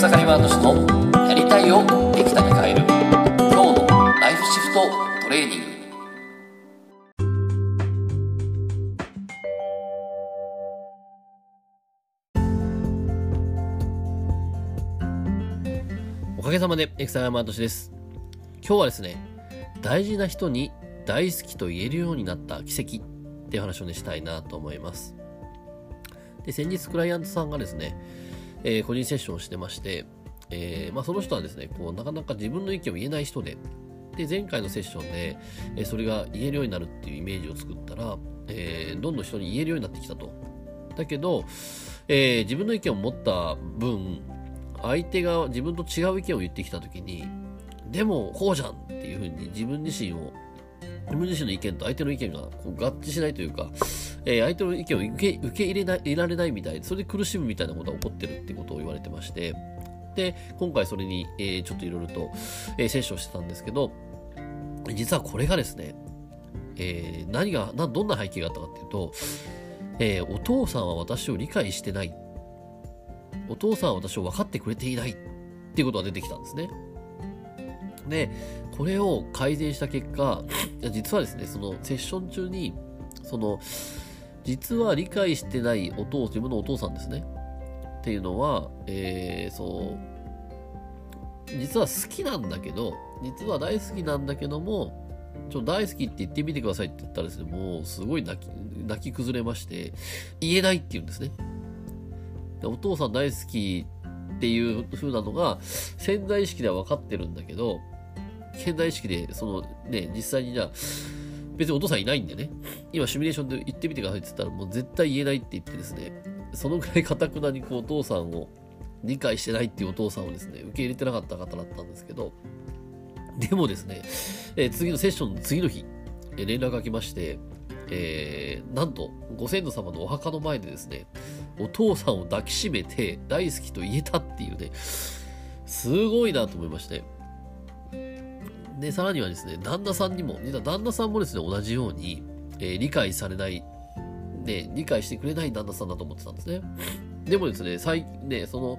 草刈ワード氏のやりたいをできたに変える今日のライフシフトトレーニングおかげさまでエクサヤマートシです。今日はですね、大事な人に大好きと言えるようになった奇跡っていう話をね、したいなと思います。で、先日クライアントさんがですね、えー個人セッションをしてまして、えーまあ、その人はですね、こう、なかなか自分の意見を言えない人で、で、前回のセッションで、えーそれが言えるようになるっていうイメージを作ったら、えーどんどん人に言えるようになってきたと。だけど、えー自分の意見を持った分、相手が自分と違う意見を言ってきたときに、でもこうじゃんっていうふうに自分自身を、自分自身の意見と相手の意見がこう合致しないというか、えー相手の意見を受け受け入れない入れられないみたい、それで苦しむみたいなことが起こってるってことを言われてまして、で、今回それに、えーちょっといろいろと、えーセッションしてたんですけど、実はこれがですね、えー何がな、どんな背景があったかっていうと、えーお父さんは私を理解してない。お父さんは私を分かってくれていないっていうことが出てきたんですね。で、これを改善した結果、実はですね、そのセッション中に、その、実は理解してないお父、自分のお父さんですね。っていうのは、えー、そう、実は好きなんだけど、実は大好きなんだけども、ちょっと大好きって言ってみてくださいって言ったらですね、もうすごい泣き、泣き崩れまして、言えないって言うんですね。でお父さん大好きっていう風なのが潜在意識では分かってるんだけど、潜在意識で、そのね、実際にじゃあ、別にお父さんいないんでね、今シミュレーションで言ってみてくださいって言ったらもう絶対言えないって言ってですね、そのぐらい堅くなにこうお父さんを理解してないっていうお父さんをですね、受け入れてなかった方だったんですけど、でもですね、えー次のセッションの次の日、えー連絡が来まして、えーなんとご先祖様のお墓の前でですね、お父さんを抱きしめて大好きと言えたっていうね、すごいなと思いまして。で、さらにはですね、旦那さんにも、実は旦那さんもですね、同じように、えー理解されない、ね、理解してくれない旦那さんだと思ってたんですね。でもですね、最ね、その、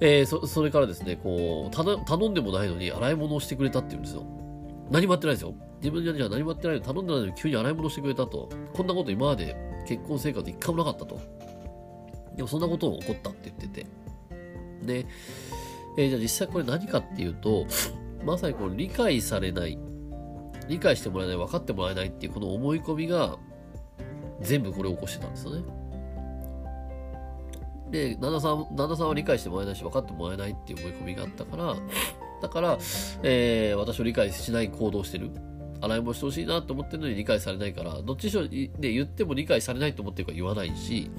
えーそ、それからですね、こう、た頼んでもないのに洗い物をしてくれたっていうんですよ。何もやってないですよ。自分じゃ何もやってないのに頼んでないのに急に洗い物してくれたと。こんなこと今まで結婚生活一回もなかったと。でもそんなことも起こったって言ってて。で、えーじゃあ実際これ何かっていうと、まさにこの理解されない、理解してもらえない、分かってもらえないっていうこの思い込みが全部これを起こしてたんですよね。で、旦那さん、旦那さんは理解してもらえないし分かってもらえないっていう思い込みがあったから、だから、えー私を理解しない行動してる。洗い物してほしいなと思ってるのに理解されないから、どっちにしろ、ね、言っても理解されないと思ってるから言わないし、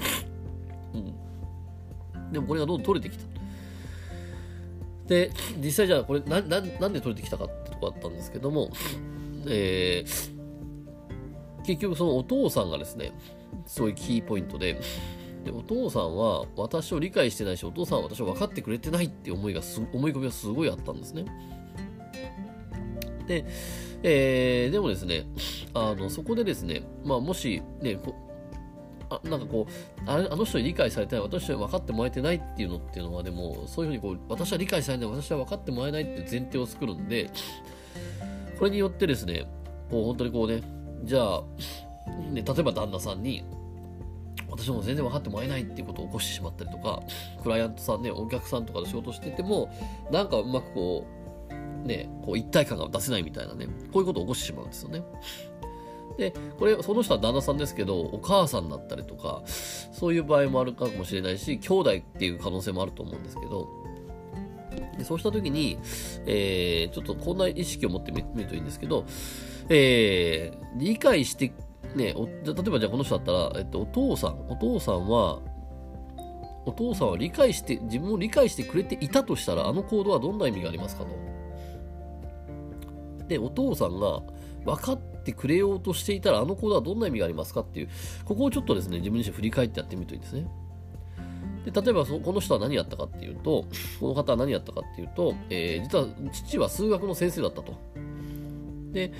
うん。でもこれがどんどん取れてきた。で、実際じゃあこれな、な、なんで取れてきたかってとこだったんですけども、えー結局そのお父さんがですね、すごいキーポイントで、でお父さんは私を理解してないし、お父さんは私を分かってくれてないっていう思いが、思い込みがすごいあったんですね。で、えーでもですね、あの、そこでですね、まあもし、ね、あなんかこうあ、の人に理解されてない、私は分かってもらえてないっていうのっていうのは、でも、そういうふうにこう、私は理解されない、私は分かってもらえないっていう前提を作るんで、これによってですね、こう、本当にこうね、じゃあ、ね、例えば旦那さんに、私も全然分かってもらえないっていうことを起こしてしまったりとか、クライアントさんね、お客さんとかで仕事してても、なんかうまくこう、ね、こう一体感が出せないみたいなね、こういうことを起こしてしまうんですよね。で、これ、その人は旦那さんですけど、お母さんだったりとか、そういう場合もあるかもしれないし、兄弟っていう可能性もあると思うんですけど、でそうした時に、えー、ちょっとこんな意識を持ってみるといいんですけど、えー、理解して、ね、お例えばじゃあこの人だったら、えっと、お父さん、お父さんは、お父さんは理解して、自分を理解してくれていたとしたら、あの行動はどんな意味がありますかと。で、お父さんが分かってくれようとしていたら、あの行動はどんな意味がありますか？っていう、ここをちょっとですね、自分自身振り返ってやってみるといいですね。で例えばそこの人は何やったかっていうと、この方は何やったかっていうと、えー実は父は数学の先生だったと。で、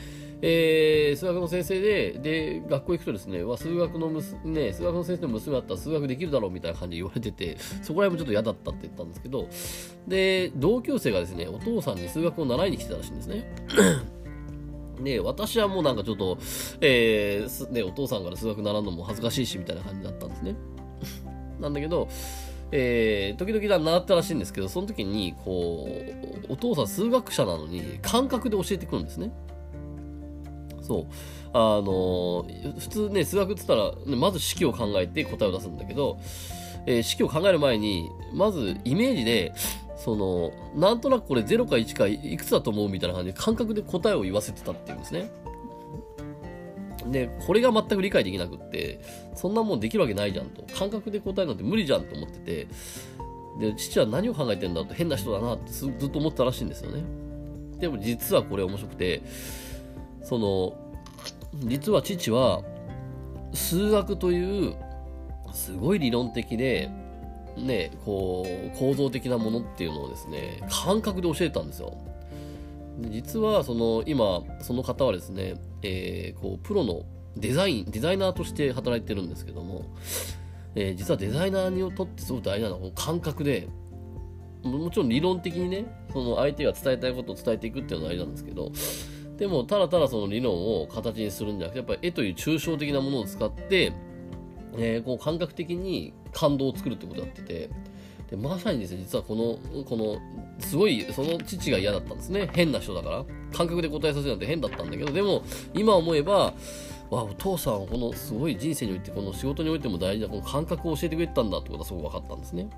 えー、数学の先生で、で、学校行くとですね、わ数学のね、数学の先生の娘だったら数学できるだろうみたいな感じで言われてて、そこら辺もちょっと嫌だったって言ったんですけど、で、同級生がですね、お父さんに数学を習いに来てたらしいんですね。で、私はもうなんかちょっと、えー、ね、お父さんから数学習うのも恥ずかしいしみたいな感じだったんですね。なんだけど、えー、時々習ったらしいんですけど、その時に、こう、お父さん数学者なのに、感覚で教えてくるんですね。そう。あの、普通ね、数学って言ったら、ね、まず式を考えて答えを出すんだけど、えー、式を考える前に、まずイメージで、その、なんとなくこれ0か1かいくつだと思うみたいな感じで感覚で答えを言わせてたっていうんですね。で、これが全く理解できなくって、そんなもんできるわけないじゃんと。感覚で答えなんて無理じゃんと思ってて、で、父は何を考えてんだと変な人だなってずっと思ってたらしいんですよね。でも実はこれ面白くて、その、実は父は、数学という、すごい理論的で、ね、こう、構造的なものっていうのをですね、感覚で教えたんですよ。実は、その、今、その方はですね、えー、こう、プロのデザイン、デザイナーとして働いてるんですけども、えー、実はデザイナーにとってすごく大事なのは、感覚で、もちろん理論的にね、その相手が伝えたいことを伝えていくっていうのは大事なんですけど、でも、ただただその理論を形にするんじゃなくて、やっぱり絵という抽象的なものを使って、えー、こう感覚的に感動を作るってことやってて、でまさにですね、実はこの、この、すごい、その父が嫌だったんですね。変な人だから。感覚で答えさせるなんて変だったんだけど、でも、今思えば、わ、お父さんはこのすごい人生において、この仕事においても大事なこの感覚を教えてくれたんだってことはすごく分かったんですね。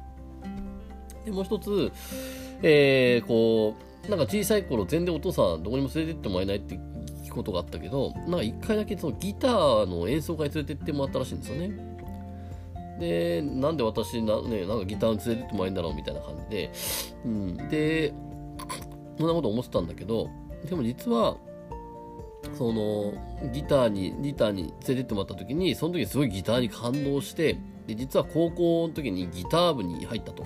で、もう一つ、えー、こう、なんか小さい頃全然お父さんどこにも連れてってもらえないって聞くことがあったけど、なんか一回だけそのギターの演奏会連れてってもらったらしいんですよね。で、なんで私な、ね、なんかギターに連れてってもらえるんだろうみたいな感じで、うん。で、そんなこと思ってたんだけど、でも実は、その、ギターに、ギターに連れてってもらった時に、その時すごいギターに感動して、で、実は高校の時にギター部に入ったと。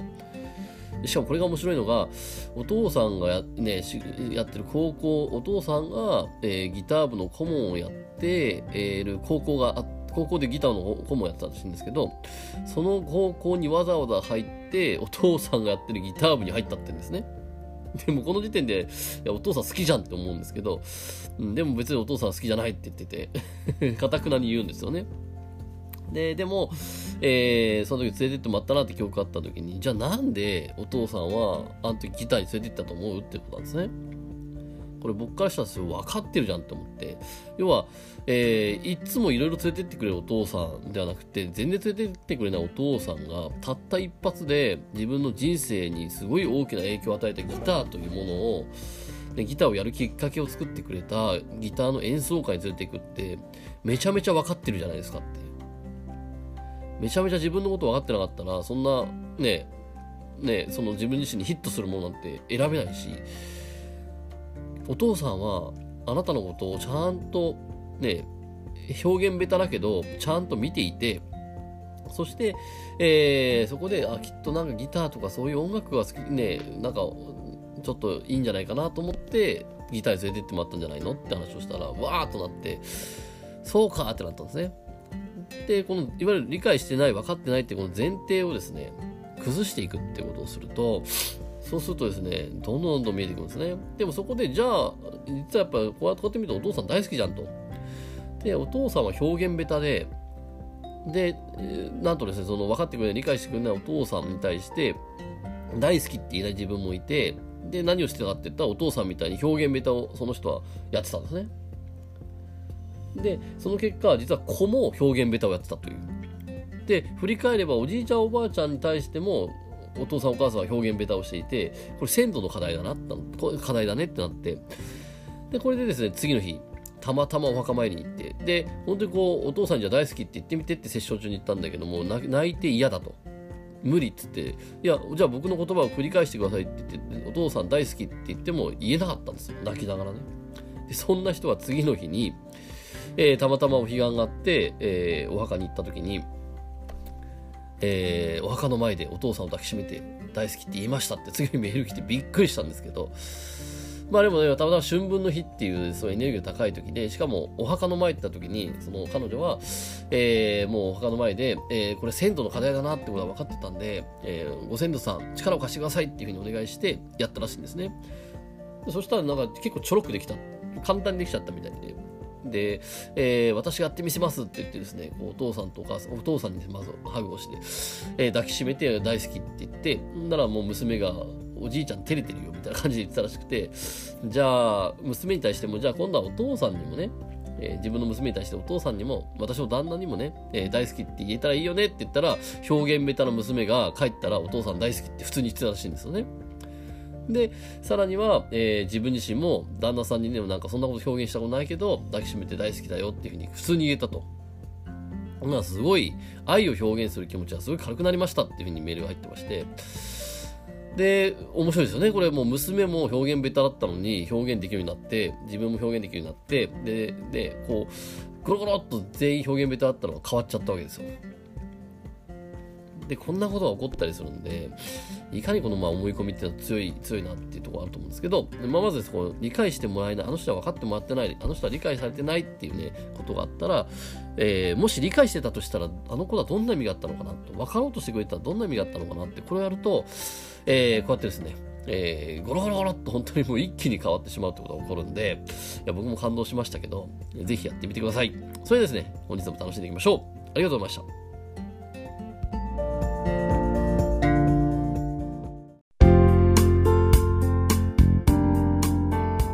しかもこれが面白いのが、お父さんがや,、ね、やってる高校、お父さんが、えー、ギター部の顧問をやっている高校があって、高校でギターの顧問やってたらしいんですけど、その高校にわざわざ入って、お父さんがやってるギター部に入ったって言うんですね。でもこの時点で、いや、お父さん好きじゃんって思うんですけど、うん、でも別にお父さん好きじゃないって言ってて、かたくなに言うんですよね。で、でも、えー、その時連れてってもらったなって記憶があった時に、じゃあなんでお父さんはあの時ギターに連れてったと思うってことなんですね。これ僕からしたらそれ分かってるじゃんって思って。要は、えー、いつもいろいろ連れてってくれるお父さんではなくて、全然連れてってくれないお父さんが、たった一発で自分の人生にすごい大きな影響を与えたギターというものを、ギターをやるきっかけを作ってくれたギターの演奏会に連れていくって、めちゃめちゃ分かってるじゃないですかって。めちゃめちゃ自分のこと分かってなかったら、そんな、ね、ね、その自分自身にヒットするものなんて選べないし、お父さんはあなたのことをちゃんとね、表現ベタだけど、ちゃんと見ていて、そして、えー、そこで、あ、きっとなんかギターとかそういう音楽が好き、ね、なんか、ちょっといいんじゃないかなと思って、ギターに連れてってもらったんじゃないのって話をしたら、わーっとなって、そうかってなったんですね。で、この、いわゆる理解してない、分かってないってこの前提をですね、崩していくってことをすると、そうするとですね、どんどんどんどん見えてくるんですね。でもそこで、じゃあ、実はやっぱこうやって見るとお父さん大好きじゃんと。で、お父さんは表現下手で、で、なんとですね、その分かってくれない、理解してくれないお父さんに対して、大好きって言えない自分もいて、で、何をしてたかって言ったら、お父さんみたいに表現下手をその人はやってたんですね。で、その結果、実は子も表現下手をやってたという。で、振り返れば、おじいちゃんおばあちゃんに対しても、お父さんお母さんは表現下手をしていて、これ鮮度の課題だな、課題だねってなって、で、これでですね、次の日、たまたまお墓参りに行って、で、本当にこう、お父さんじゃ大好きって言ってみてって殺生中に言ったんだけども、泣いて嫌だと。無理っつって、いや、じゃあ僕の言葉を繰り返してくださいって言って、お父さん大好きって言っても言えなかったんですよ。泣きながらね。で、そんな人は次の日に、えー、たまたまお彼岸があって、えー、お墓に行った時に、えー、お墓の前でお父さんを抱きしめて大好きって言いましたって次にメール来てびっくりしたんですけど、まあでもね、たまたま春分の日っていうそうエネルギーが高い時で、しかもお墓の前行った時に、その彼女は、えー、もうお墓の前で、えー、これ先祖の課題だなってことが分かってたんで、えー、ご先祖さん、力を貸してくださいっていうふうにお願いしてやったらしいんですね。そしたらなんか結構ちょろくできた。簡単にできちゃったみたいで。で、えー、私がやってみせますって言ってですね、お父さんとお母さん、お父さんにまずハグをして、えー、抱きしめて大好きって言って、ならもう娘が、おじいちゃん照れてるよみたいな感じで言ってたらしくて、じゃあ、娘に対しても、じゃあ今度はお父さんにもね、えー、自分の娘に対してお父さんにも、私の旦那にもね、えー、大好きって言えたらいいよねって言ったら、表現ベタな娘が帰ったらお父さん大好きって普通に言ってたらしいんですよね。で、さらには、えー、自分自身も旦那さんにね、なんかそんなこと表現したことないけど、抱きしめて大好きだよっていうふうに普通に言えたと。まあ、すごい、愛を表現する気持ちはすごい軽くなりましたっていうふうにメールが入ってまして、で、面白いですよね。これもう娘も表現ベタだったのに表現できるようになって、自分も表現できるようになって、で、で、こう、ゴロゴロっと全員表現ベタだったのが変わっちゃったわけですよ。で、こんなことが起こったりするんで、いかにこのまあ思い込みっていうのは強い、強いなっていうところあると思うんですけど、まあ、まずですこ理解してもらえない、あの人は分かってもらってない、あの人は理解されてないっていうね、ことがあったら、えー、もし理解してたとしたら、あの子はどんな意味があったのかなと、分かろうとしてくれたらどんな意味があったのかなって、これをやると、えー、こうやってですね、えー、ゴロゴロゴロっと本当にもう一気に変わってしまうってことが起こるんで、いや僕も感動しましたけど、ぜひやってみてください。それでですね、本日も楽しんでいきましょう。ありがとうございました。